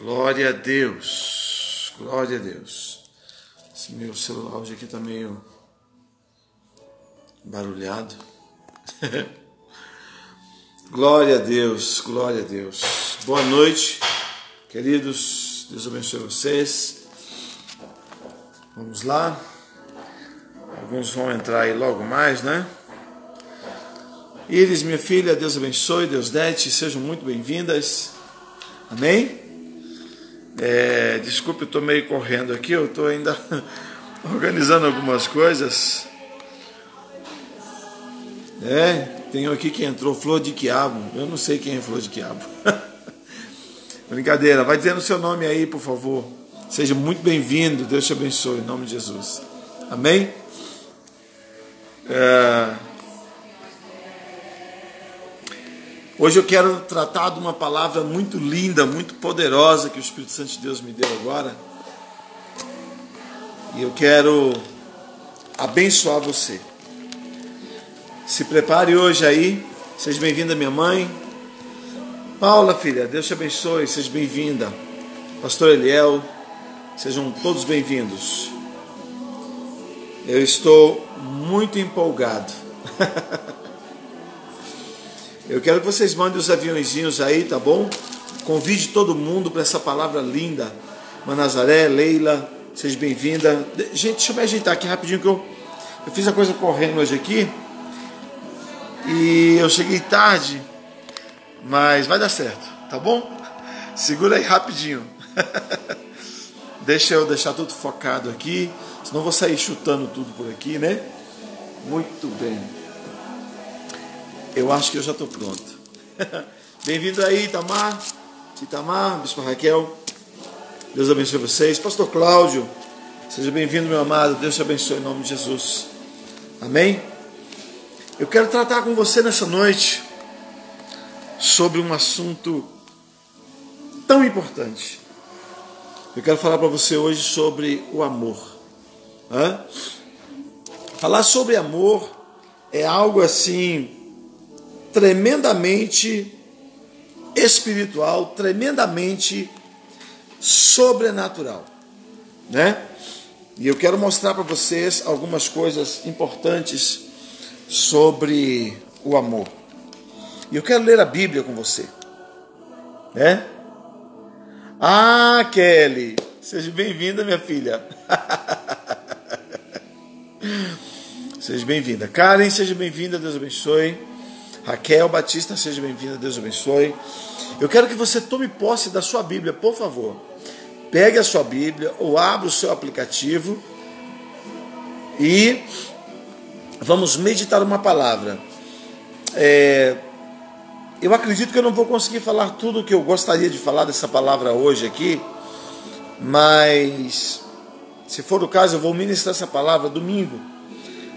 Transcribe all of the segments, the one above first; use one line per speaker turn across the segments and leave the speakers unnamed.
Glória a Deus. Glória a Deus. Esse meu celular hoje aqui tá meio barulhado. glória a Deus, glória a Deus. Boa noite, queridos. Deus abençoe vocês. Vamos lá. Alguns vão entrar aí logo mais, né? Iris, minha filha, Deus abençoe, Deus dete, sejam muito bem-vindas. Amém? É, desculpe, eu estou meio correndo aqui, eu estou ainda organizando algumas coisas. É, um aqui que entrou, Flor de Quiabo. Eu não sei quem é Flor de Quiabo. Brincadeira, vai dizendo o seu nome aí, por favor. Seja muito bem-vindo, Deus te abençoe, em nome de Jesus. Amém? É... Hoje eu quero tratar de uma palavra muito linda, muito poderosa que o Espírito Santo de Deus me deu agora. E eu quero abençoar você. Se prepare hoje aí. Seja bem-vinda, minha mãe. Paula, filha, Deus te abençoe. Seja bem-vinda. Pastor Eliel, sejam todos bem-vindos. Eu estou muito empolgado. Eu quero que vocês mandem os aviãozinhos aí, tá bom? Convide todo mundo para essa palavra linda. Manazaré, Leila, seja bem-vinda. Gente, deixa eu me ajeitar aqui rapidinho que eu, eu fiz a coisa correndo hoje aqui. E eu cheguei tarde, mas vai dar certo, tá bom? Segura aí rapidinho. Deixa eu deixar tudo focado aqui, senão vou sair chutando tudo por aqui, né? Muito bem. Eu acho que eu já estou pronto. Bem-vindo aí, Itamar, Itamar, Bispo Raquel. Deus abençoe vocês. Pastor Cláudio, seja bem-vindo, meu amado. Deus te abençoe em nome de Jesus. Amém? Eu quero tratar com você nessa noite sobre um assunto tão importante. Eu quero falar para você hoje sobre o amor. Hã? Falar sobre amor é algo assim tremendamente espiritual, tremendamente sobrenatural, né? E eu quero mostrar para vocês algumas coisas importantes sobre o amor. E eu quero ler a Bíblia com você, né? Ah, Kelly, seja bem-vinda, minha filha. seja bem-vinda. Karen, seja bem-vinda, Deus abençoe. Raquel Batista, seja bem-vinda, Deus abençoe. Eu quero que você tome posse da sua Bíblia, por favor. Pegue a sua Bíblia ou abra o seu aplicativo e vamos meditar uma palavra. É, eu acredito que eu não vou conseguir falar tudo o que eu gostaria de falar dessa palavra hoje aqui, mas se for o caso, eu vou ministrar essa palavra domingo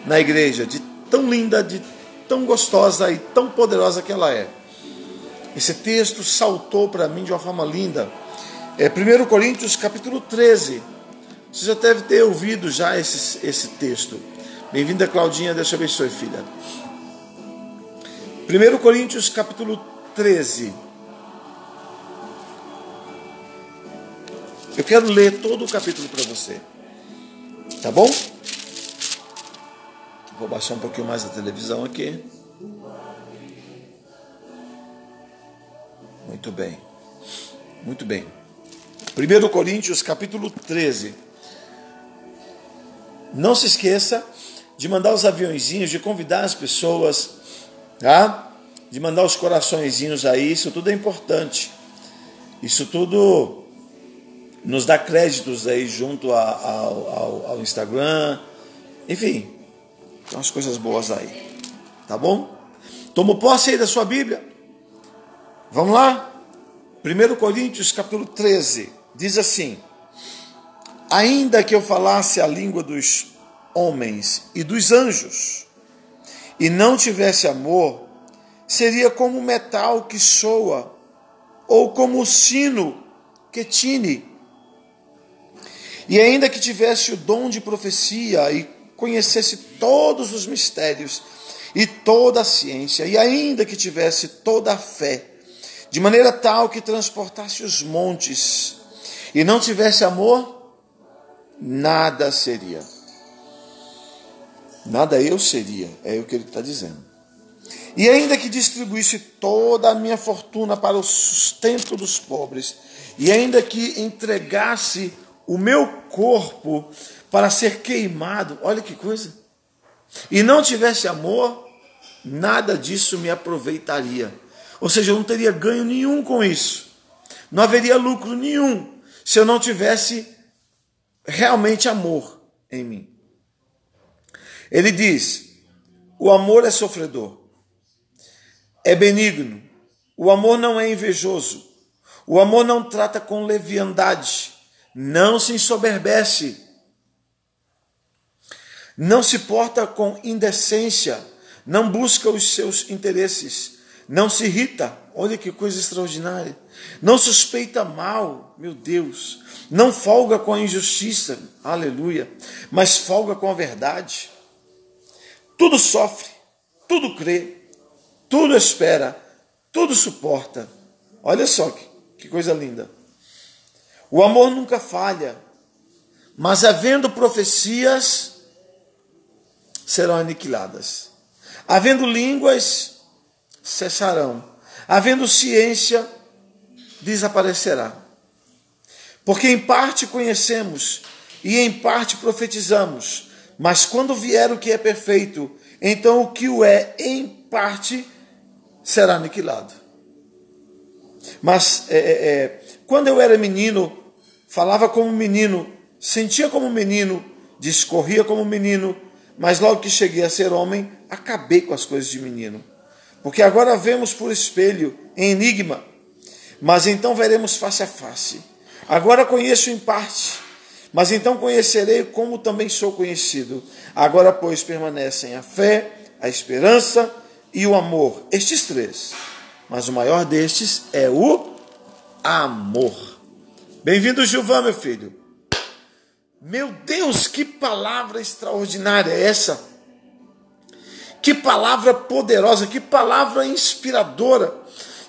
na igreja, de tão linda, de tão gostosa e tão poderosa que ela é. Esse texto saltou para mim de uma forma linda. É 1 Coríntios capítulo 13. Você já deve ter ouvido já esse, esse texto. Bem-vinda, Claudinha, Deus te abençoe, filha. 1 Coríntios capítulo 13. Eu quero ler todo o capítulo para você. Tá bom? Vou baixar um pouquinho mais a televisão aqui. Muito bem. Muito bem. 1 Coríntios capítulo 13. Não se esqueça de mandar os aviãozinhos, de convidar as pessoas, tá? De mandar os coraçõezinhos aí, isso tudo é importante. Isso tudo nos dá créditos aí junto ao, ao, ao Instagram. Enfim, tem umas coisas boas aí. Tá bom? Toma posse aí da sua Bíblia. Vamos lá? 1 Coríntios capítulo 13 diz assim: Ainda que eu falasse a língua dos homens e dos anjos, e não tivesse amor, seria como metal que soa, ou como o sino que tine. E ainda que tivesse o dom de profecia e conhecesse todos os mistérios e toda a ciência, e ainda que tivesse toda a fé, de maneira tal que transportasse os montes, e não tivesse amor, nada seria. Nada eu seria, é o que ele está dizendo. E ainda que distribuísse toda a minha fortuna para o sustento dos pobres, e ainda que entregasse o meu corpo para ser queimado, olha que coisa, e não tivesse amor, nada disso me aproveitaria. Ou seja, eu não teria ganho nenhum com isso, não haveria lucro nenhum se eu não tivesse realmente amor em mim. Ele diz: o amor é sofredor, é benigno, o amor não é invejoso, o amor não trata com leviandade, não se ensoberbece, não se porta com indecência, não busca os seus interesses, não se irrita, olha que coisa extraordinária, não suspeita mal, meu Deus, não folga com a injustiça, aleluia, mas folga com a verdade. Tudo sofre, tudo crê, tudo espera, tudo suporta. Olha só que, que coisa linda. O amor nunca falha, mas havendo profecias, serão aniquiladas. Havendo línguas, cessarão. Havendo ciência, desaparecerá. Porque em parte conhecemos e em parte profetizamos. Mas quando vier o que é perfeito, então o que o é em parte será aniquilado. Mas é, é, é, quando eu era menino, falava como menino, sentia como menino, discorria como menino, mas logo que cheguei a ser homem, acabei com as coisas de menino. Porque agora vemos por espelho, em enigma, mas então veremos face a face. Agora conheço em parte mas então conhecerei como também sou conhecido. Agora, pois, permanecem a fé, a esperança e o amor. Estes três. Mas o maior destes é o amor. Bem-vindo, Gilvan, meu filho. Meu Deus, que palavra extraordinária é essa! Que palavra poderosa, que palavra inspiradora.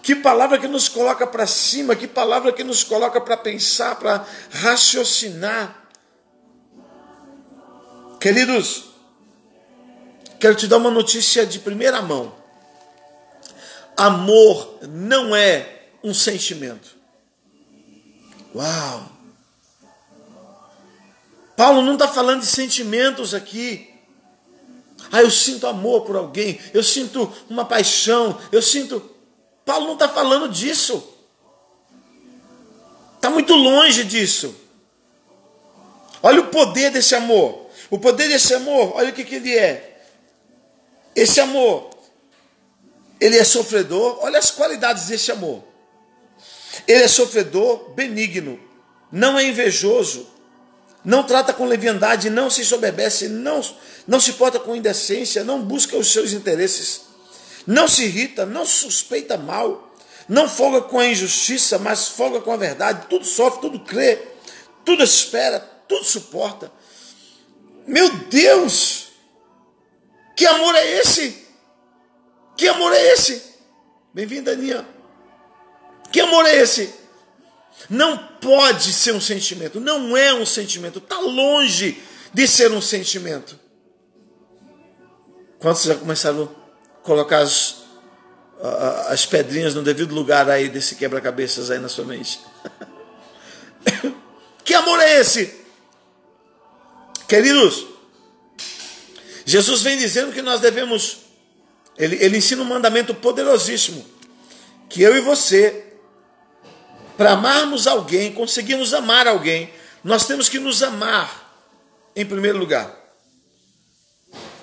Que palavra que nos coloca para cima, que palavra que nos coloca para pensar, para raciocinar. Queridos, quero te dar uma notícia de primeira mão. Amor não é um sentimento. Uau! Paulo não está falando de sentimentos aqui. Ah, eu sinto amor por alguém, eu sinto uma paixão, eu sinto. Paulo não está falando disso. Está muito longe disso. Olha o poder desse amor. O poder desse amor, olha o que, que ele é. Esse amor, ele é sofredor. Olha as qualidades desse amor. Ele é sofredor, benigno, não é invejoso, não trata com leviandade, não se soberbece, não, não se porta com indecência, não busca os seus interesses não se irrita, não suspeita mal, não folga com a injustiça, mas folga com a verdade, tudo sofre, tudo crê, tudo espera, tudo suporta. Meu Deus! Que amor é esse? Que amor é esse? Bem-vinda, Aninha. Que amor é esse? Não pode ser um sentimento, não é um sentimento, está longe de ser um sentimento. Quantos já começaram colocar as, as pedrinhas no devido lugar aí desse quebra-cabeças aí na sua mente. que amor é esse? Queridos, Jesus vem dizendo que nós devemos, ele, ele ensina um mandamento poderosíssimo, que eu e você, para amarmos alguém, conseguirmos amar alguém, nós temos que nos amar em primeiro lugar.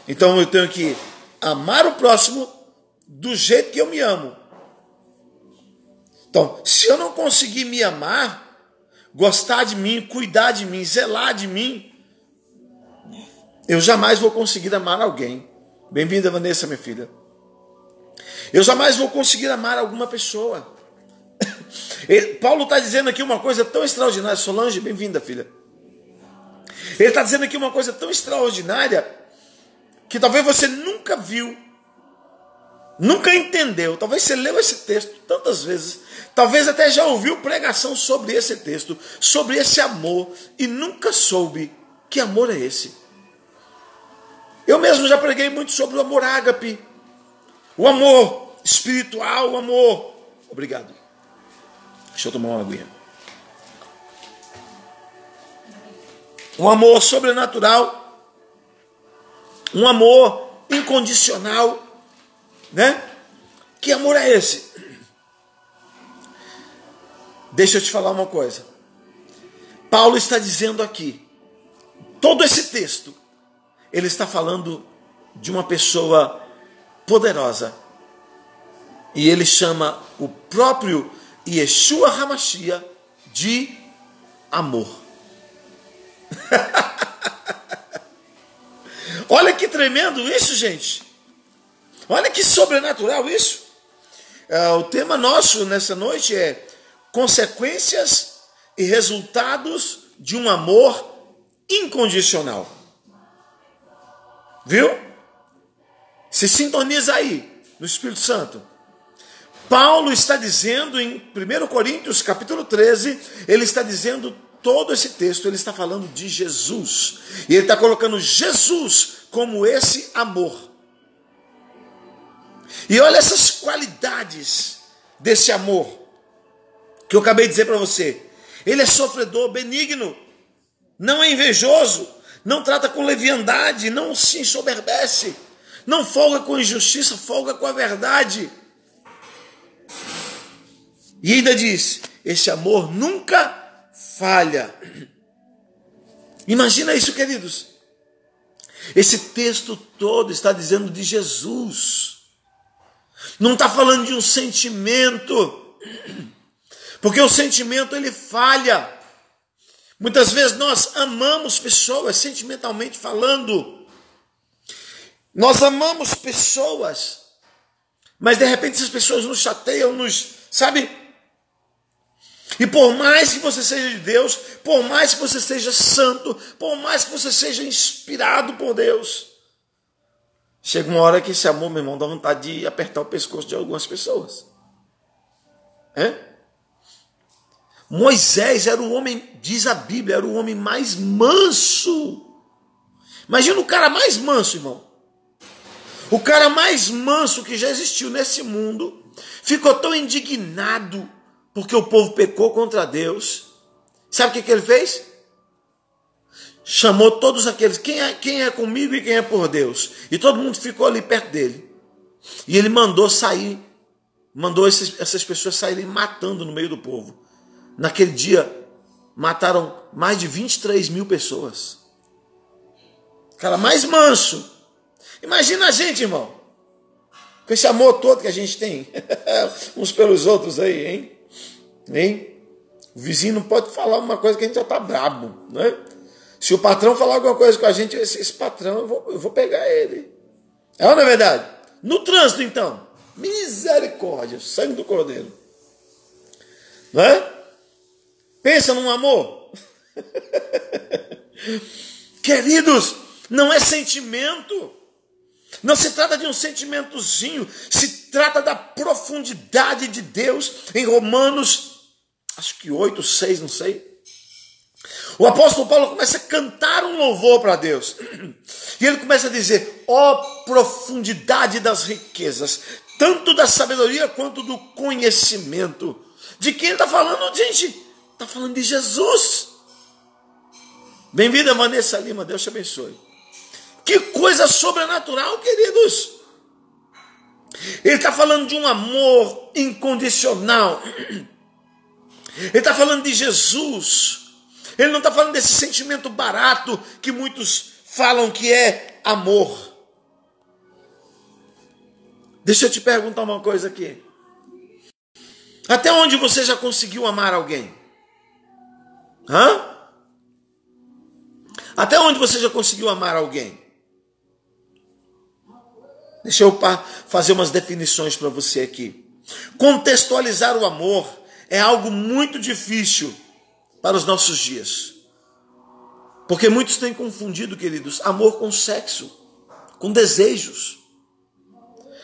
Então eu tenho que amar o próximo do jeito que eu me amo. Então, se eu não conseguir me amar, gostar de mim, cuidar de mim, zelar de mim, eu jamais vou conseguir amar alguém. Bem-vinda, Vanessa, minha filha. Eu jamais vou conseguir amar alguma pessoa. Paulo está dizendo aqui uma coisa tão extraordinária. Solange, bem-vinda, filha. Ele está dizendo aqui uma coisa tão extraordinária que talvez você nunca viu nunca entendeu, talvez você leu esse texto tantas vezes, talvez até já ouviu pregação sobre esse texto, sobre esse amor, e nunca soube que amor é esse. Eu mesmo já preguei muito sobre o amor ágape, o amor espiritual, o amor. Obrigado. Deixa eu tomar uma aguinha. Um amor sobrenatural, um amor incondicional, né? Que amor é esse? Deixa eu te falar uma coisa. Paulo está dizendo aqui, todo esse texto, ele está falando de uma pessoa poderosa. E ele chama o próprio Yeshua Hamashia de amor. Olha que tremendo isso, gente. Olha que sobrenatural isso. É, o tema nosso nessa noite é consequências e resultados de um amor incondicional. Viu? Se sintoniza aí no Espírito Santo. Paulo está dizendo em 1 Coríntios capítulo 13, ele está dizendo todo esse texto, ele está falando de Jesus. E ele está colocando Jesus como esse amor. E olha essas qualidades desse amor que eu acabei de dizer para você. Ele é sofredor, benigno, não é invejoso, não trata com leviandade, não se ensoberbece, não folga com injustiça, folga com a verdade. E ainda diz: esse amor nunca falha. Imagina isso, queridos. Esse texto todo está dizendo de Jesus. Não está falando de um sentimento, porque o sentimento ele falha. Muitas vezes nós amamos pessoas, sentimentalmente falando. Nós amamos pessoas, mas de repente essas pessoas nos chateiam, nos, sabe? E por mais que você seja de Deus, por mais que você seja santo, por mais que você seja inspirado por Deus, chega uma hora que esse amor, meu irmão, dá vontade de apertar o pescoço de algumas pessoas. É? Moisés era o homem, diz a Bíblia, era o homem mais manso. Imagina o cara mais manso, irmão. O cara mais manso que já existiu nesse mundo ficou tão indignado porque o povo pecou contra Deus. Sabe o que, que ele fez? Chamou todos aqueles, quem é, quem é comigo e quem é por Deus. E todo mundo ficou ali perto dele. E ele mandou sair, mandou esses, essas pessoas saírem matando no meio do povo. Naquele dia, mataram mais de 23 mil pessoas. Cara mais manso. Imagina a gente, irmão. Com esse amor todo que a gente tem. Uns pelos outros aí, hein? Hein? O vizinho não pode falar uma coisa que a gente já está brabo, né? Se o patrão falar alguma coisa com a gente, esse, esse patrão, eu vou, eu vou pegar ele. É ou não é verdade? No trânsito, então. Misericórdia, sangue do cordeiro. Não é? Pensa num amor. Queridos, não é sentimento. Não se trata de um sentimentozinho, se trata da profundidade de Deus em Romanos, acho que 8, 6, não sei. O apóstolo Paulo começa a cantar um louvor para Deus. E ele começa a dizer: ó oh, profundidade das riquezas, tanto da sabedoria quanto do conhecimento. De quem ele está falando, gente? Está falando de Jesus. Bem-vinda, Vanessa Lima, Deus te abençoe. Que coisa sobrenatural, queridos. Ele está falando de um amor incondicional. Ele está falando de Jesus. Ele não está falando desse sentimento barato que muitos falam que é amor. Deixa eu te perguntar uma coisa aqui. Até onde você já conseguiu amar alguém? Hã? Até onde você já conseguiu amar alguém? Deixa eu fazer umas definições para você aqui. Contextualizar o amor é algo muito difícil para os nossos dias. Porque muitos têm confundido, queridos, amor com sexo, com desejos.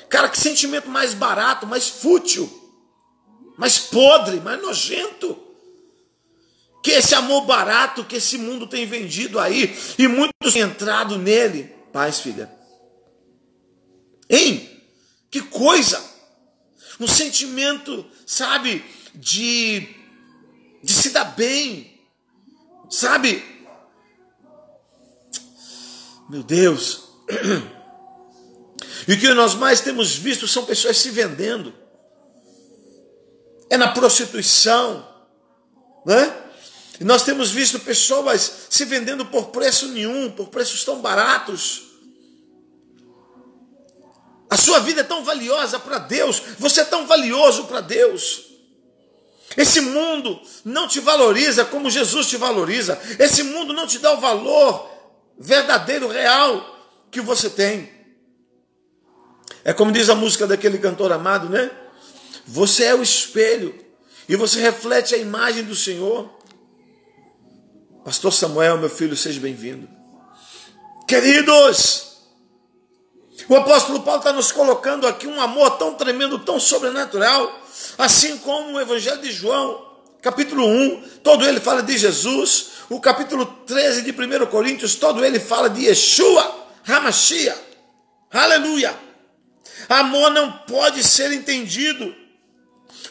Cara, que sentimento mais barato, mais fútil, mais podre, mais nojento. Que esse amor barato que esse mundo tem vendido aí e muitos têm entrado nele. Paz, filha. Hein? Que coisa! Um sentimento, sabe, de, de se dar bem, sabe? Meu Deus! E o que nós mais temos visto são pessoas se vendendo. É na prostituição, né? E nós temos visto pessoas se vendendo por preço nenhum, por preços tão baratos. A sua vida é tão valiosa para Deus, você é tão valioso para Deus. Esse mundo não te valoriza como Jesus te valoriza. Esse mundo não te dá o valor verdadeiro, real que você tem. É como diz a música daquele cantor amado, né? Você é o espelho e você reflete a imagem do Senhor. Pastor Samuel, meu filho, seja bem-vindo. Queridos, o apóstolo Paulo está nos colocando aqui um amor tão tremendo, tão sobrenatural, assim como o Evangelho de João, capítulo 1, todo ele fala de Jesus, o capítulo 13 de 1 Coríntios, todo ele fala de Yeshua, Hamashia, aleluia. Amor não pode ser entendido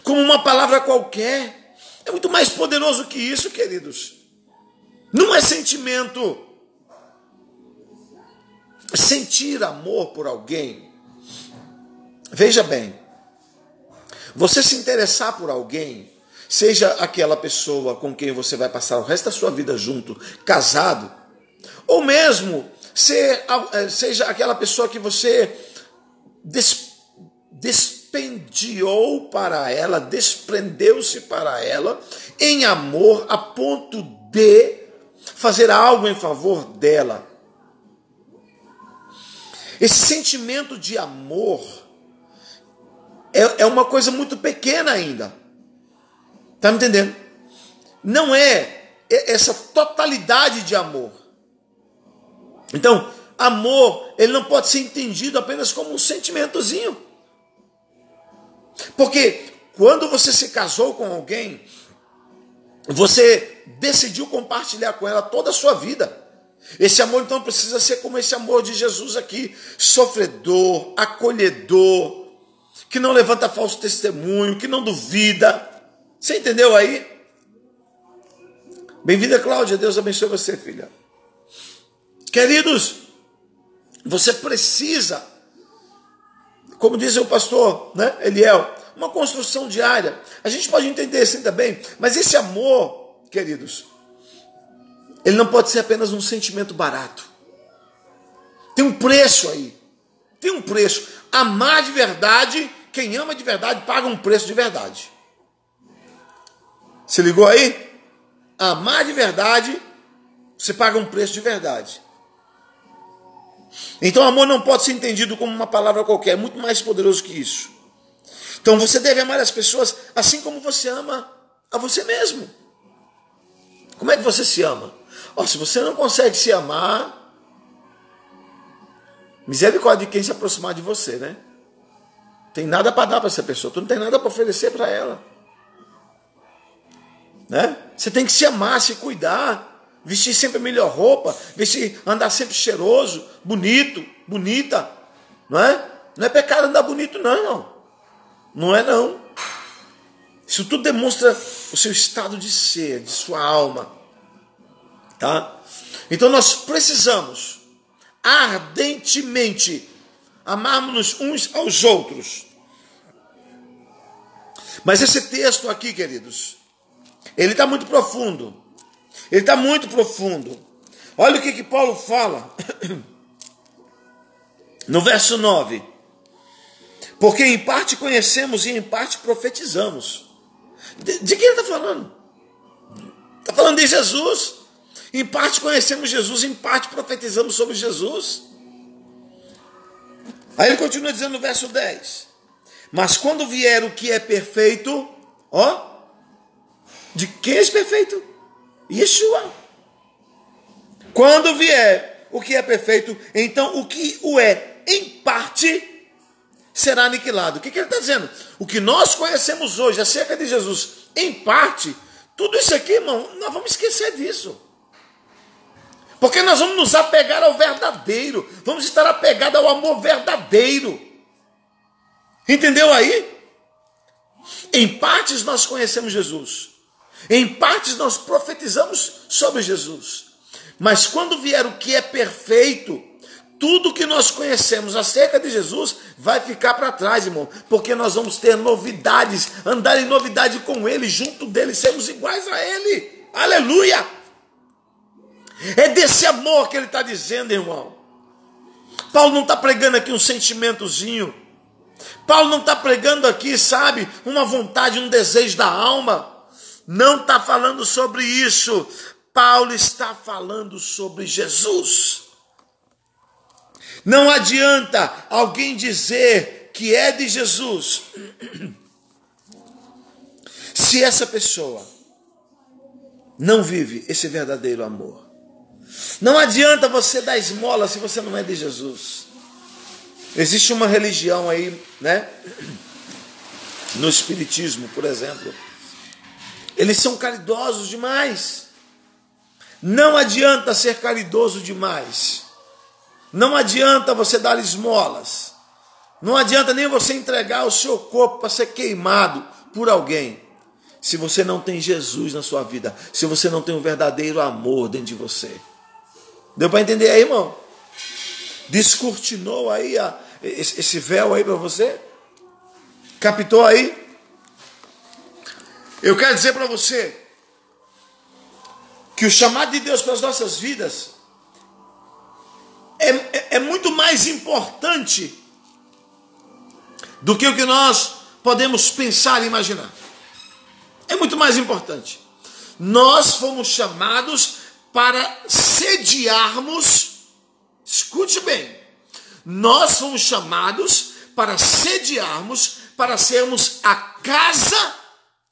como uma palavra qualquer, é muito mais poderoso que isso, queridos. Não é sentimento, sentir amor por alguém, veja bem, você se interessar por alguém, seja aquela pessoa com quem você vai passar o resto da sua vida junto, casado, ou mesmo ser, eh, seja aquela pessoa que você des, despendiou para ela, desprendeu-se para ela em amor a ponto de fazer algo em favor dela. Esse sentimento de amor é, é uma coisa muito pequena ainda. Está me entendendo? Não é essa totalidade de amor. Então, amor, ele não pode ser entendido apenas como um sentimentozinho. Porque quando você se casou com alguém, você decidiu compartilhar com ela toda a sua vida. Esse amor então precisa ser como esse amor de Jesus aqui, sofredor, acolhedor, que não levanta falso testemunho, que não duvida. Você entendeu aí? Bem-vinda, Cláudia. Deus abençoe você, filha. Queridos, você precisa, como diz o pastor né, Eliel, uma construção diária. A gente pode entender assim também, mas esse amor, queridos, ele não pode ser apenas um sentimento barato. Tem um preço aí. Tem um preço. Amar de verdade, quem ama de verdade paga um preço de verdade. Se ligou aí? Amar de verdade, você paga um preço de verdade. Então, amor não pode ser entendido como uma palavra qualquer, é muito mais poderoso que isso. Então, você deve amar as pessoas assim como você ama a você mesmo. Como é que você se ama? Oh, se você não consegue se amar, misericórdia de quem se aproximar de você, né? Tem nada para dar para essa pessoa, tu não tem nada para oferecer para ela. Né? Você tem que se amar, se cuidar vestir sempre a melhor roupa, vestir, andar sempre cheiroso, bonito, bonita, não é? Não é pecado andar bonito, não. Não é não. Isso tudo demonstra o seu estado de ser, de sua alma. Tá? Então nós precisamos ardentemente amarmos uns aos outros. Mas esse texto aqui, queridos, ele está muito profundo. Ele está muito profundo. Olha o que, que Paulo fala no verso 9. Porque em parte conhecemos e em parte profetizamos. De, de quem ele está falando? Está falando de Jesus. Em parte conhecemos Jesus, em parte profetizamos sobre Jesus. Aí ele continua dizendo no verso 10: Mas quando vier o que é perfeito, ó, de quem é esse perfeito? Yeshua. Quando vier o que é perfeito, então o que o é em parte será aniquilado. O que, que ele está dizendo? O que nós conhecemos hoje acerca de Jesus, em parte, tudo isso aqui, irmão, nós vamos esquecer disso. Porque nós vamos nos apegar ao verdadeiro, vamos estar apegados ao amor verdadeiro. Entendeu aí? Em partes nós conhecemos Jesus, em partes nós profetizamos sobre Jesus, mas quando vier o que é perfeito, tudo que nós conhecemos acerca de Jesus vai ficar para trás, irmão, porque nós vamos ter novidades, andar em novidade com Ele, junto dele, sermos iguais a Ele. Aleluia! É desse amor que ele está dizendo, irmão. Paulo não está pregando aqui um sentimentozinho. Paulo não está pregando aqui, sabe, uma vontade, um desejo da alma. Não está falando sobre isso. Paulo está falando sobre Jesus. Não adianta alguém dizer que é de Jesus, se essa pessoa não vive esse verdadeiro amor. Não adianta você dar esmola se você não é de Jesus. Existe uma religião aí, né? No Espiritismo, por exemplo. Eles são caridosos demais. Não adianta ser caridoso demais. Não adianta você dar esmolas. Não adianta nem você entregar o seu corpo para ser queimado por alguém. Se você não tem Jesus na sua vida, se você não tem um verdadeiro amor dentro de você. Deu para entender aí, irmão? Descortinou aí a, esse, esse véu aí para você? Captou aí? Eu quero dizer para você que o chamado de Deus para as nossas vidas é, é, é muito mais importante do que o que nós podemos pensar e imaginar. É muito mais importante. Nós fomos chamados para sediarmos, escute bem, nós fomos chamados para sediarmos, para sermos a casa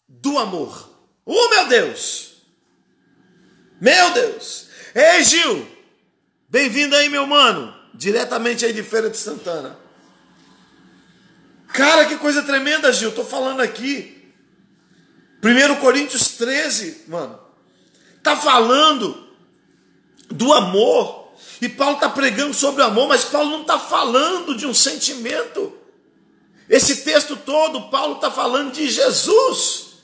do amor. Oh, meu Deus! Meu Deus! Ei, Gil! Bem-vindo aí, meu mano! Diretamente aí de Feira de Santana. Cara, que coisa tremenda, Gil. Tô falando aqui. 1 Coríntios 13, mano. Tá falando do amor. E Paulo está pregando sobre o amor, mas Paulo não está falando de um sentimento. Esse texto todo, Paulo está falando de Jesus.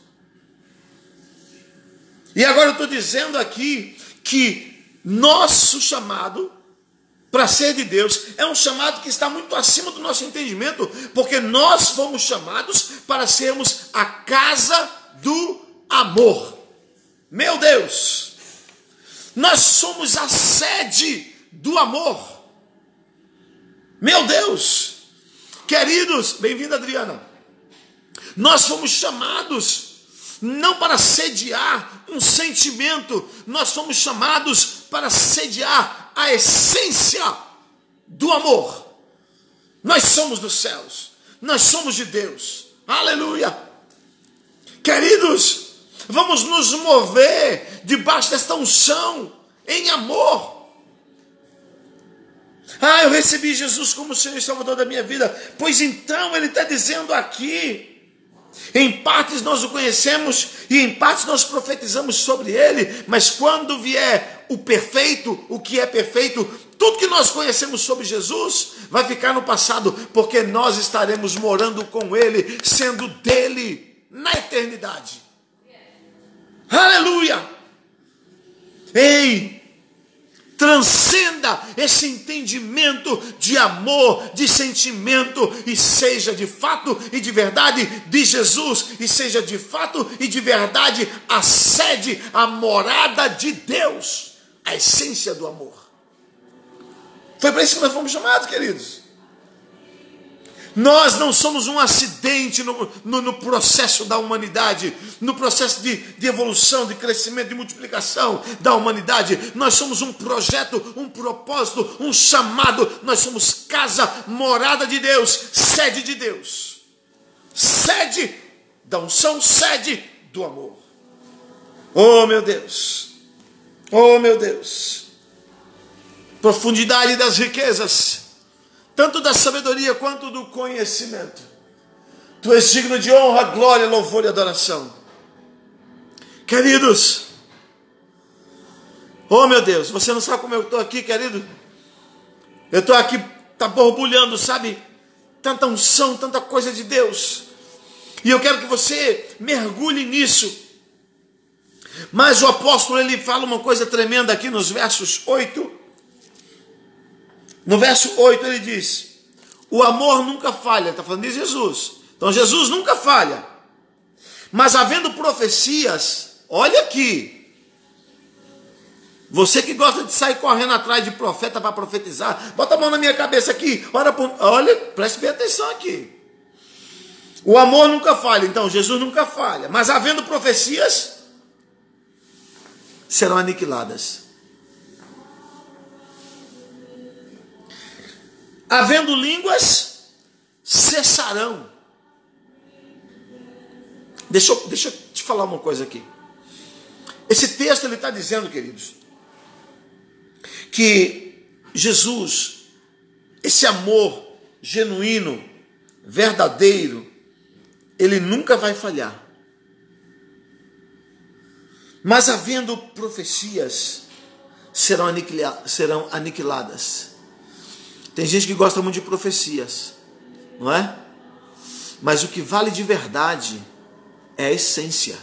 E agora eu estou dizendo aqui que nosso chamado para ser de Deus é um chamado que está muito acima do nosso entendimento, porque nós fomos chamados para sermos a casa do amor. Meu Deus! Nós somos a sede do amor. Meu Deus! Queridos, bem-vinda Adriana. Nós fomos chamados não para sediar um sentimento, nós fomos chamados para sediar a essência do amor. Nós somos dos céus, nós somos de Deus. Aleluia! Queridos, vamos nos mover debaixo desta unção, em amor. Ah, eu recebi Jesus como Senhor e Salvador da minha vida. Pois então, Ele está dizendo aqui. Em partes nós o conhecemos e em partes nós profetizamos sobre ele, mas quando vier o perfeito, o que é perfeito, tudo que nós conhecemos sobre Jesus vai ficar no passado, porque nós estaremos morando com ele, sendo dele na eternidade. Aleluia! Ei, transcenda esse entendimento de amor, de sentimento, e seja de fato e de verdade de Jesus, e seja de fato e de verdade a sede, a morada de Deus, a essência do amor. Foi para isso que nós fomos chamados, queridos. Nós não somos um acidente no, no, no processo da humanidade, no processo de, de evolução, de crescimento, de multiplicação da humanidade. Nós somos um projeto, um propósito, um chamado. Nós somos casa, morada de Deus, sede de Deus, sede da unção, sede do amor. Oh meu Deus, oh meu Deus, profundidade das riquezas tanto da sabedoria quanto do conhecimento. Tu és digno de honra, glória, louvor e adoração. Queridos, oh meu Deus, você não sabe como eu estou aqui, querido? Eu estou aqui, está borbulhando, sabe? Tanta unção, tanta coisa de Deus. E eu quero que você mergulhe nisso. Mas o apóstolo ele fala uma coisa tremenda aqui nos versos 8. No verso 8 ele diz: O amor nunca falha, está falando de Jesus. Então Jesus nunca falha. Mas havendo profecias, olha aqui. Você que gosta de sair correndo atrás de profeta para profetizar, bota a mão na minha cabeça aqui. Olha, olha, preste bem atenção aqui. O amor nunca falha, então Jesus nunca falha. Mas havendo profecias, serão aniquiladas. Havendo línguas, cessarão. Deixa eu, deixa eu te falar uma coisa aqui. Esse texto ele está dizendo, queridos, que Jesus, esse amor genuíno, verdadeiro, ele nunca vai falhar. Mas havendo profecias, serão, serão aniquiladas. Tem gente que gosta muito de profecias, não é? Mas o que vale de verdade é a essência.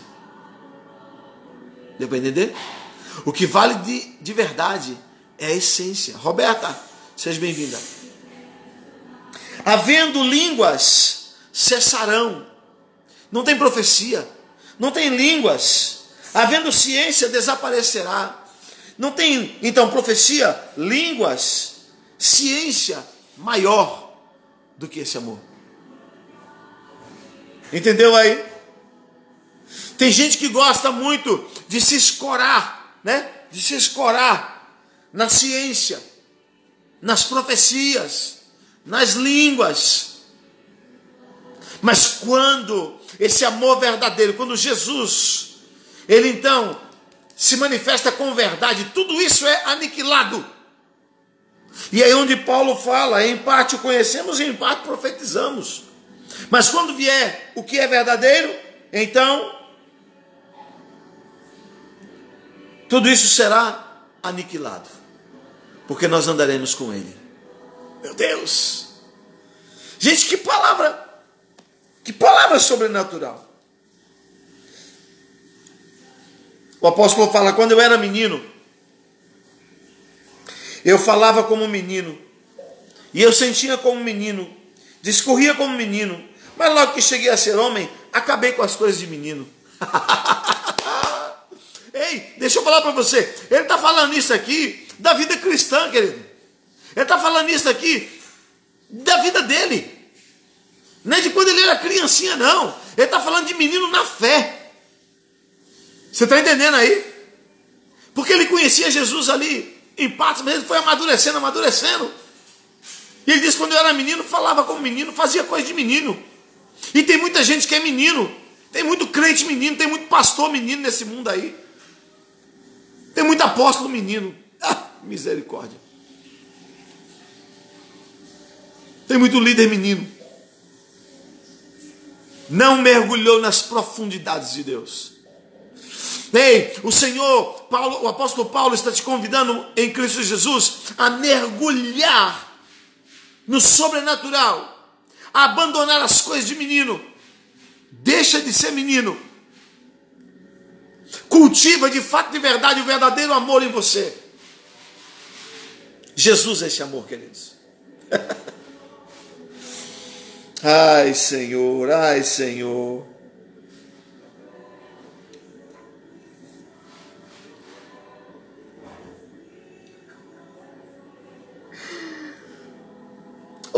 Deu para entender? O que vale de, de verdade é a essência. Roberta, seja bem-vinda. Havendo línguas, cessarão. Não tem profecia, não tem línguas Havendo ciência, desaparecerá. Não tem, então, profecia, línguas, ciência maior do que esse amor. Entendeu aí? Tem gente que gosta muito de se escorar, né? De se escorar na ciência, nas profecias, nas línguas. Mas quando esse amor verdadeiro, quando Jesus ele então se manifesta com verdade, tudo isso é aniquilado. E aí onde Paulo fala, em parte conhecemos e em parte profetizamos. Mas quando vier o que é verdadeiro, então tudo isso será aniquilado. Porque nós andaremos com ele. Meu Deus! Gente, que palavra! Que palavra sobrenatural! O apóstolo fala: quando eu era menino, eu falava como menino, e eu sentia como menino, discorria como menino, mas logo que cheguei a ser homem, acabei com as coisas de menino. Ei, deixa eu falar para você, ele está falando isso aqui da vida cristã, querido. Ele está falando isso aqui da vida dele. Não é de quando ele era criancinha, não. Ele está falando de menino na fé. Você está entendendo aí? Porque ele conhecia Jesus ali em partes, ele foi amadurecendo, amadurecendo. E ele disse: quando eu era menino, falava como menino, fazia coisa de menino. E tem muita gente que é menino, tem muito crente menino, tem muito pastor menino nesse mundo aí. Tem muito apóstolo menino. Ah, misericórdia. Tem muito líder menino. Não mergulhou nas profundidades de Deus. Ei, o Senhor, Paulo, o apóstolo Paulo está te convidando em Cristo Jesus a mergulhar no sobrenatural, a abandonar as coisas de menino. Deixa de ser menino. Cultiva de fato de verdade o verdadeiro amor em você. Jesus é esse amor, queridos. ai, Senhor, ai, Senhor.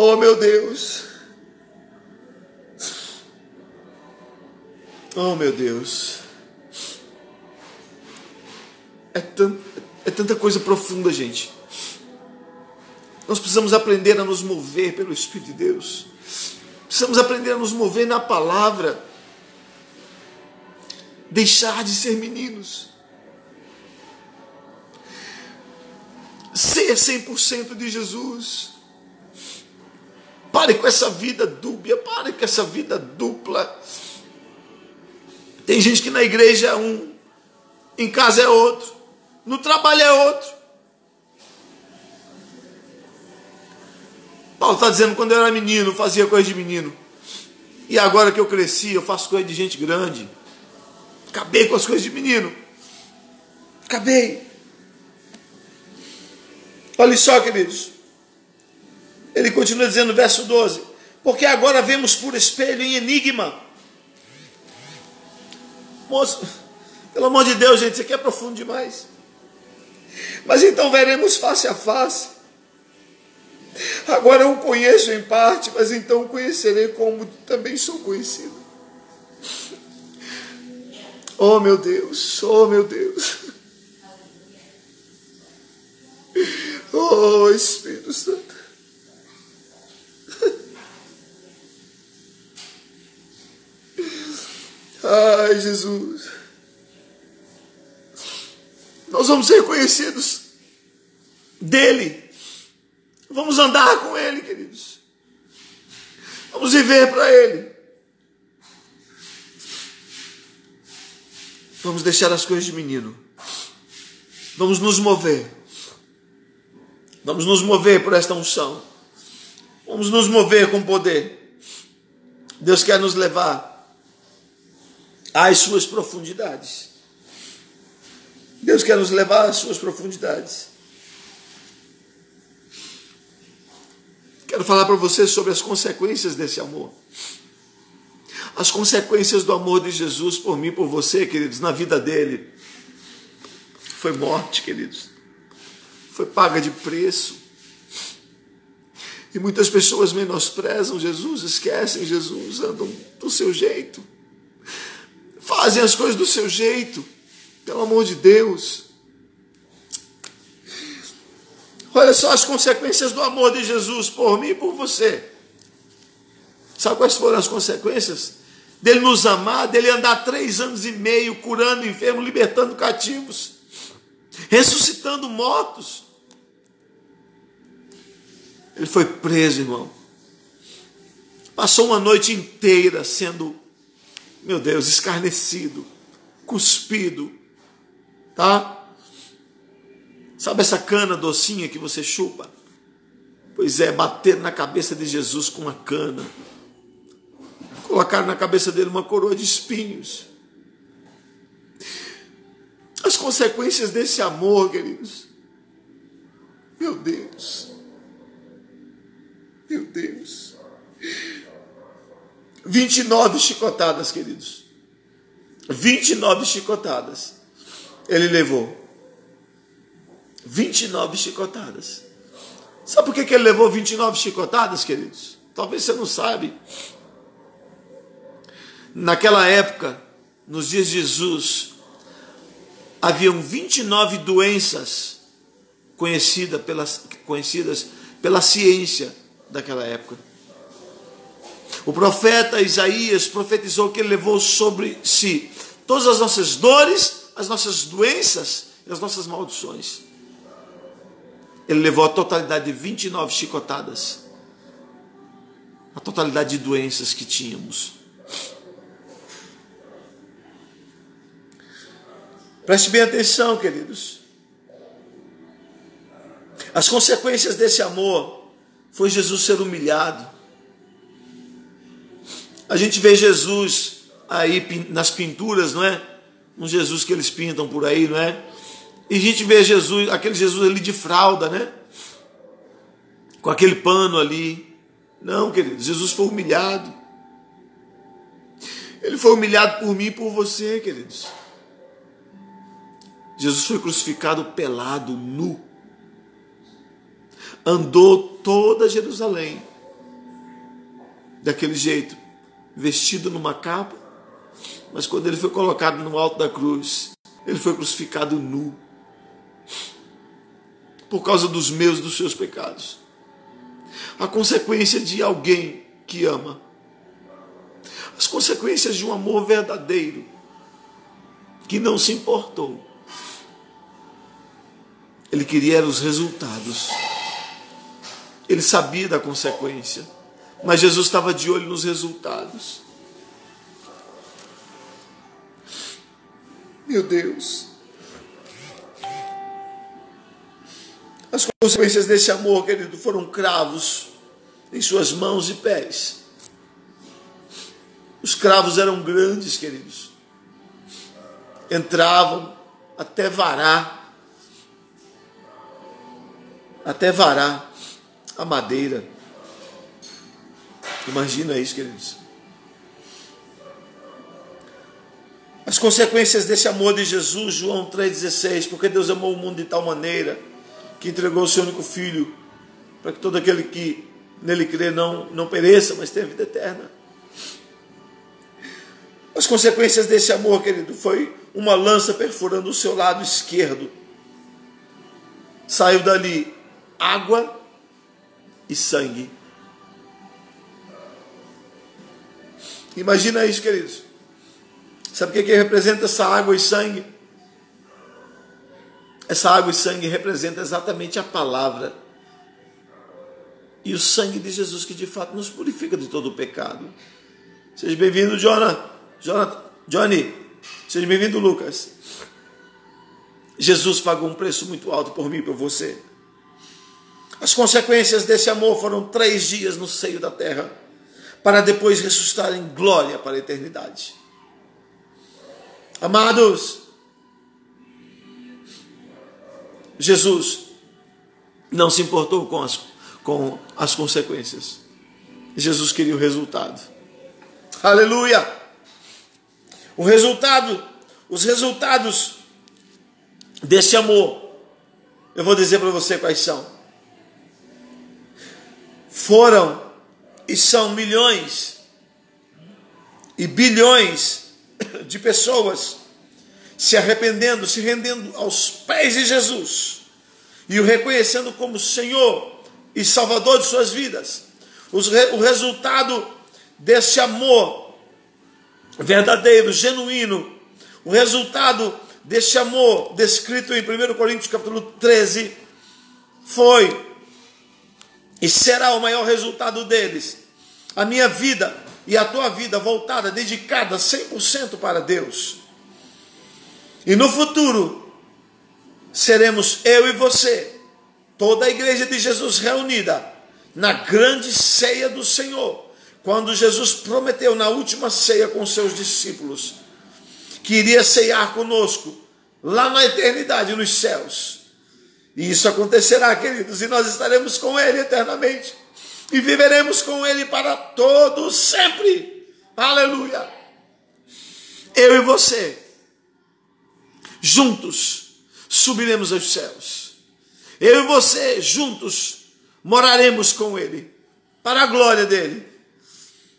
Oh, meu Deus. Oh, meu Deus. É, é tanta coisa profunda, gente. Nós precisamos aprender a nos mover pelo Espírito de Deus. Precisamos aprender a nos mover na palavra. Deixar de ser meninos. Ser 100% de Jesus Pare com essa vida dúbia, pare com essa vida dupla. Tem gente que na igreja é um, em casa é outro, no trabalho é outro. Paulo está dizendo, quando eu era menino, fazia coisa de menino. E agora que eu cresci, eu faço coisa de gente grande. Acabei com as coisas de menino. Acabei. Olha só, queridos. Ele continua dizendo verso 12: Porque agora vemos por espelho em enigma. Moço, pelo amor de Deus, gente, isso aqui é profundo demais. Mas então veremos face a face. Agora eu o conheço em parte, mas então conhecerei como também sou conhecido. Oh meu Deus, oh meu Deus. Oh Espírito Santo. Ai, Jesus. Nós vamos ser conhecidos dele. Vamos andar com ele, queridos. Vamos viver para ele. Vamos deixar as coisas de menino. Vamos nos mover. Vamos nos mover por esta unção. Vamos nos mover com poder. Deus quer nos levar às suas profundidades. Deus quer nos levar às suas profundidades. Quero falar para você sobre as consequências desse amor. As consequências do amor de Jesus por mim, por você, queridos, na vida dele. Foi morte, queridos. Foi paga de preço. E muitas pessoas menosprezam Jesus, esquecem Jesus, andam do seu jeito fazem as coisas do seu jeito, pelo amor de Deus. Olha só as consequências do amor de Jesus por mim e por você. Sabe quais foram as consequências? Dele nos amar, dele andar três anos e meio curando enfermos, libertando cativos, ressuscitando mortos. Ele foi preso, irmão. Passou uma noite inteira sendo meu Deus, escarnecido, cuspido, tá? Sabe essa cana docinha que você chupa? Pois é, bater na cabeça de Jesus com uma cana, colocar na cabeça dele uma coroa de espinhos. As consequências desse amor, queridos. Meu Deus. Meu Deus. 29 chicotadas, queridos. 29 chicotadas. Ele levou. 29 chicotadas. Sabe por que, que ele levou 29 chicotadas, queridos? Talvez você não sabe. Naquela época, nos dias de Jesus, haviam 29 doenças conhecidas pela, conhecidas pela ciência daquela época. O profeta Isaías profetizou que ele levou sobre si todas as nossas dores, as nossas doenças e as nossas maldições. Ele levou a totalidade de 29 chicotadas. A totalidade de doenças que tínhamos. Preste bem atenção, queridos. As consequências desse amor foi Jesus ser humilhado a gente vê Jesus aí nas pinturas, não é? Um Jesus que eles pintam por aí, não é? E a gente vê Jesus, aquele Jesus ali de fralda, né? Com aquele pano ali. Não, querido, Jesus foi humilhado. Ele foi humilhado por mim e por você, queridos. Jesus foi crucificado pelado, nu. Andou toda Jerusalém daquele jeito vestido numa capa, mas quando ele foi colocado no alto da cruz, ele foi crucificado nu, por causa dos meus, dos seus pecados. A consequência de alguém que ama, as consequências de um amor verdadeiro, que não se importou. Ele queria os resultados. Ele sabia da consequência Mas Jesus estava de olho nos resultados. Meu Deus. As consequências desse amor, querido, foram cravos em suas mãos e pés. Os cravos eram grandes, queridos. Entravam até varar, até varar a madeira. Imagina isso, queridos. As consequências desse amor de Jesus, João 3,16, porque Deus amou o mundo de tal maneira que entregou o seu único filho, para que todo aquele que nele crê não, não pereça, mas tenha vida eterna. As consequências desse amor, querido, foi uma lança perfurando o seu lado esquerdo. Saiu dali água e sangue. Imagina isso, queridos. Sabe o que, que representa essa água e sangue? Essa água e sangue representa exatamente a palavra e o sangue de Jesus que de fato nos purifica de todo o pecado. Seja bem-vindo, Jonah. Jonathan, Johnny. Seja bem-vindo, Lucas. Jesus pagou um preço muito alto por mim e por você. As consequências desse amor foram três dias no seio da terra, para depois ressuscitar em glória para a eternidade. Amados, Jesus não se importou com as, com as consequências. Jesus queria o resultado. Aleluia! O resultado, os resultados desse amor, eu vou dizer para você quais são. Foram e são milhões e bilhões de pessoas se arrependendo, se rendendo aos pés de Jesus e o reconhecendo como Senhor e Salvador de suas vidas. O resultado desse amor verdadeiro, genuíno, o resultado desse amor descrito em 1 Coríntios capítulo 13 foi e será o maior resultado deles. A minha vida e a tua vida voltada, dedicada 100% para Deus. E no futuro, seremos eu e você, toda a igreja de Jesus reunida, na grande ceia do Senhor, quando Jesus prometeu na última ceia com seus discípulos, que iria ceiar conosco, lá na eternidade, nos céus. E isso acontecerá, queridos, e nós estaremos com Ele eternamente, e viveremos com Ele para todos sempre. Aleluia! Eu e você juntos subiremos aos céus. Eu e você juntos moraremos com Ele, para a glória dele.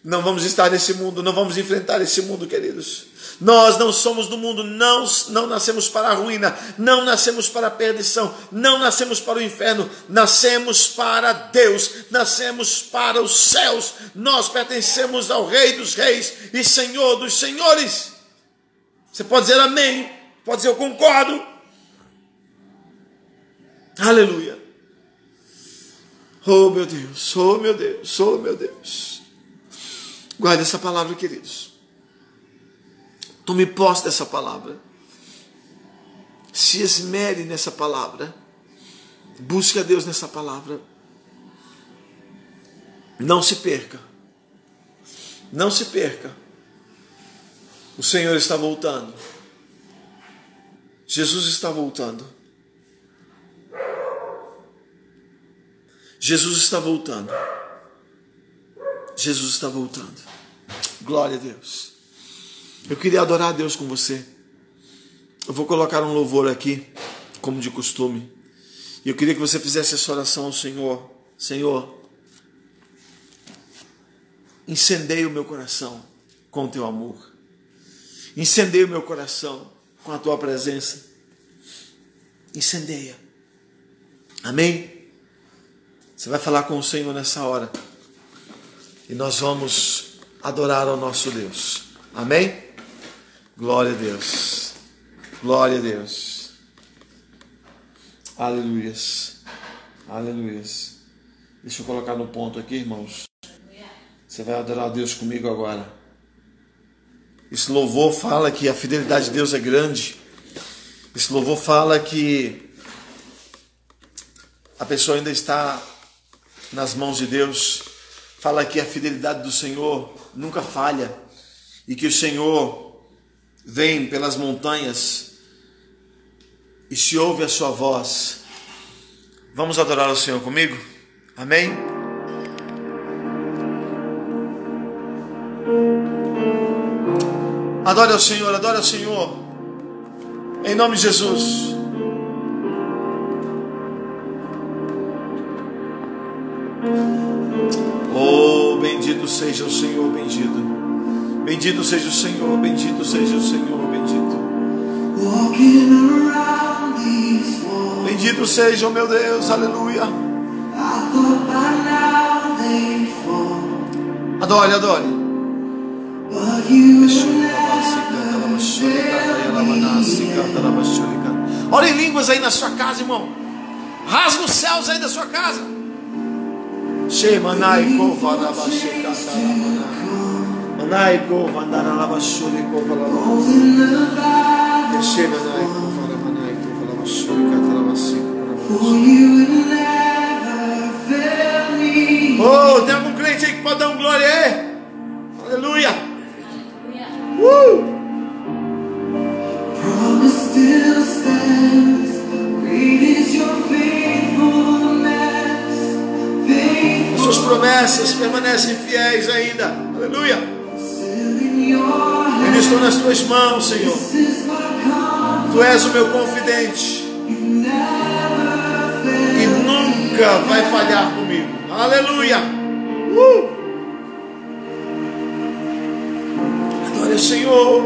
Não vamos estar nesse mundo, não vamos enfrentar esse mundo, queridos. Nós não somos do mundo, não, não nascemos para a ruína, não nascemos para a perdição, não nascemos para o inferno, nascemos para Deus, nascemos para os céus. Nós pertencemos ao Rei dos Reis e Senhor dos Senhores. Você pode dizer amém? Pode dizer, eu concordo. Aleluia. Oh meu Deus, oh meu Deus, oh meu Deus. Guarde essa palavra, queridos. Tome posse dessa palavra. Se esmere nessa palavra. Busque a Deus nessa palavra. Não se perca. Não se perca. O Senhor está voltando. Jesus está voltando. Jesus está voltando. Jesus está voltando. Glória a Deus. Eu queria adorar a Deus com você. Eu vou colocar um louvor aqui, como de costume. E eu queria que você fizesse essa oração ao Senhor. Senhor, incendeie o meu coração com o teu amor. Incendeie o meu coração com a tua presença. Incendeia. Amém? Você vai falar com o Senhor nessa hora. E nós vamos adorar ao nosso Deus. Amém? Glória a Deus. Glória a Deus. Aleluias. Aleluias. Deixa eu colocar no ponto aqui, irmãos. Você vai adorar a Deus comigo agora. Esse louvor fala que a fidelidade de Deus é grande. Esse louvor fala que a pessoa ainda está nas mãos de Deus. Fala que a fidelidade do Senhor nunca falha e que o Senhor vem pelas montanhas e se ouve a sua voz. Vamos adorar o Senhor comigo? Amém? Adore ao Senhor, adore ao Senhor. Em nome de Jesus. Oh, bendito seja o Senhor, bendito. Bendito seja o Senhor, bendito seja o Senhor, bendito. Bendito seja o meu Deus, aleluia. Adore, adore. Ora em línguas aí na sua casa, irmão. Rasga os céus aí da sua casa. Shemanai kovarabasheka Manai kovandaralabashuri kovarabashuri. Shemanai kovaramanai kovarabashuri katarabashuri. Oh, tem algum crente aí que pode dar um glória aí? Aleluia. Uh!
Promise still stands.
As suas promessas permanecem fiéis ainda. Aleluia. Ainda estou nas tuas mãos, Senhor. Tu és o meu confidente e nunca vai falhar comigo. Aleluia. Uh! O Senhor.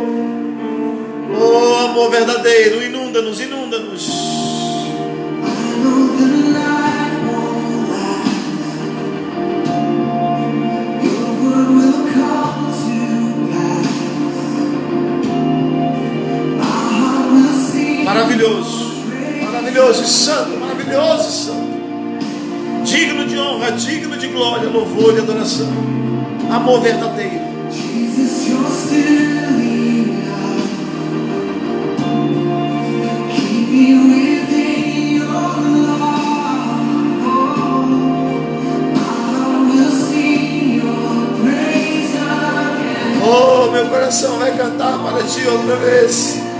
Oh, amor verdadeiro, inunda-nos, inunda-nos. Maravilhoso, maravilhoso e santo, maravilhoso e santo. Digno de honra, digno de glória, louvor e adoração. Amor verdadeiro. Oh, meu coração vai cantar para ti outra vez.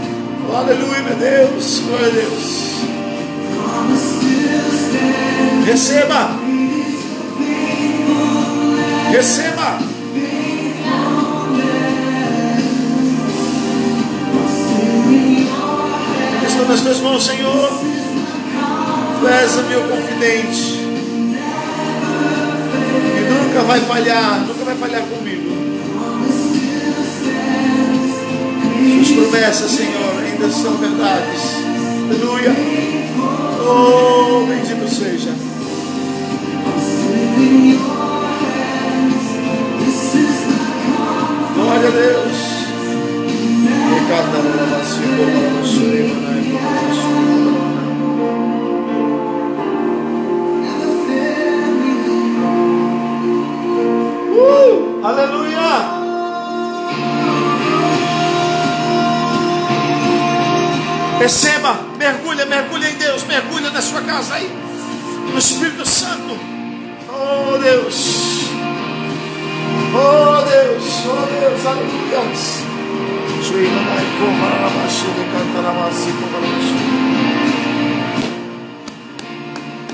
Aleluia, meu Deus. Glória a Deus. Receba, receba. Estou nas tuas mãos, Senhor. Tu és meu confidente. E nunca vai falhar, nunca vai falhar comigo. Suas promessas, Senhor, são verdades. Aleluia. Oh, bendito seja. Glória a Deus. Uh, aleluia. Receba, mergulha, mergulha em Deus, mergulha na sua casa aí, no Espírito Santo. Oh Deus, oh Deus, oh Deus, aleluia.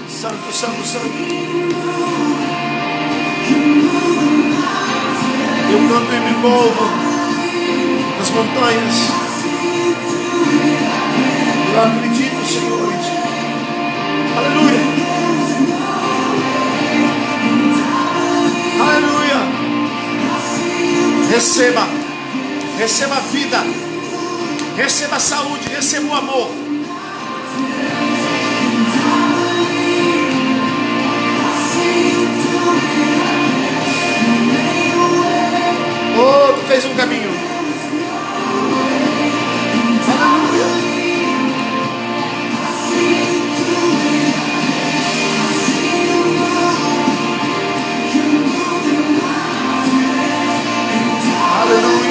Santo, santo, santo. Eu canto e me movo nas montanhas. Eu acredito, Senhor. em ti. Aleluia. Aleluia. Receba. Receba a vida. Receba a saúde. Receba o amor. Oh, tu fez um caminho.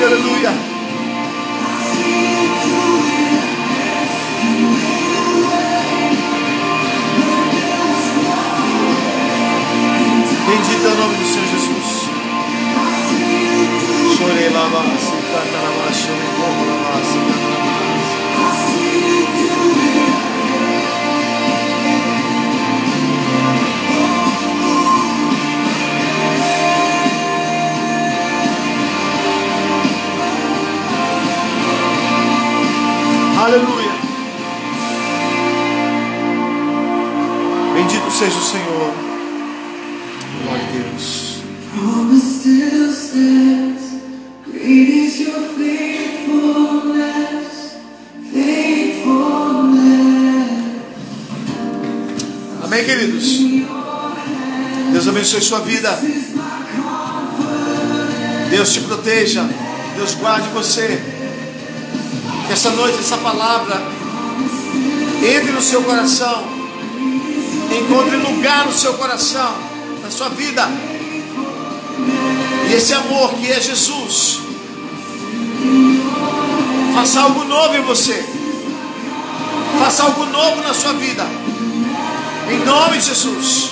aleluia, aleluia. Bendito é o nome do Senhor Jesus. Chorei lá,
lá, sentado lá, chorei como canta tá na lá. Aleluia. Bendito seja o Senhor. Glória a Deus.
Amém, queridos. Deus abençoe sua vida. Deus te proteja. Deus guarde você. Essa noite, essa palavra entre no seu coração. Encontre lugar no seu coração, na sua vida. E esse amor que é Jesus. Faça algo novo em você. Faça algo novo na sua vida. Em nome de Jesus.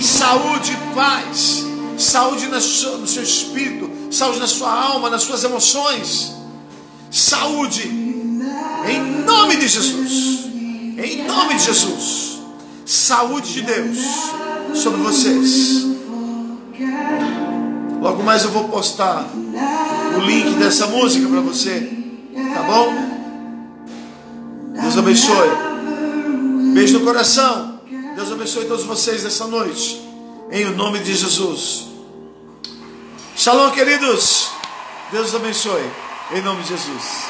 Saúde e paz. Saúde no seu espírito. Saúde na sua alma, nas suas emoções. Saúde. Em nome de Jesus. Em nome de Jesus. Saúde de Deus sobre vocês. Logo mais eu vou postar o link dessa música para você. Tá bom? Deus abençoe. Beijo no coração. Deus abençoe todos vocês nessa noite. Em o nome de Jesus. Shalom, queridos. Deus abençoe. Em nome de Jesus.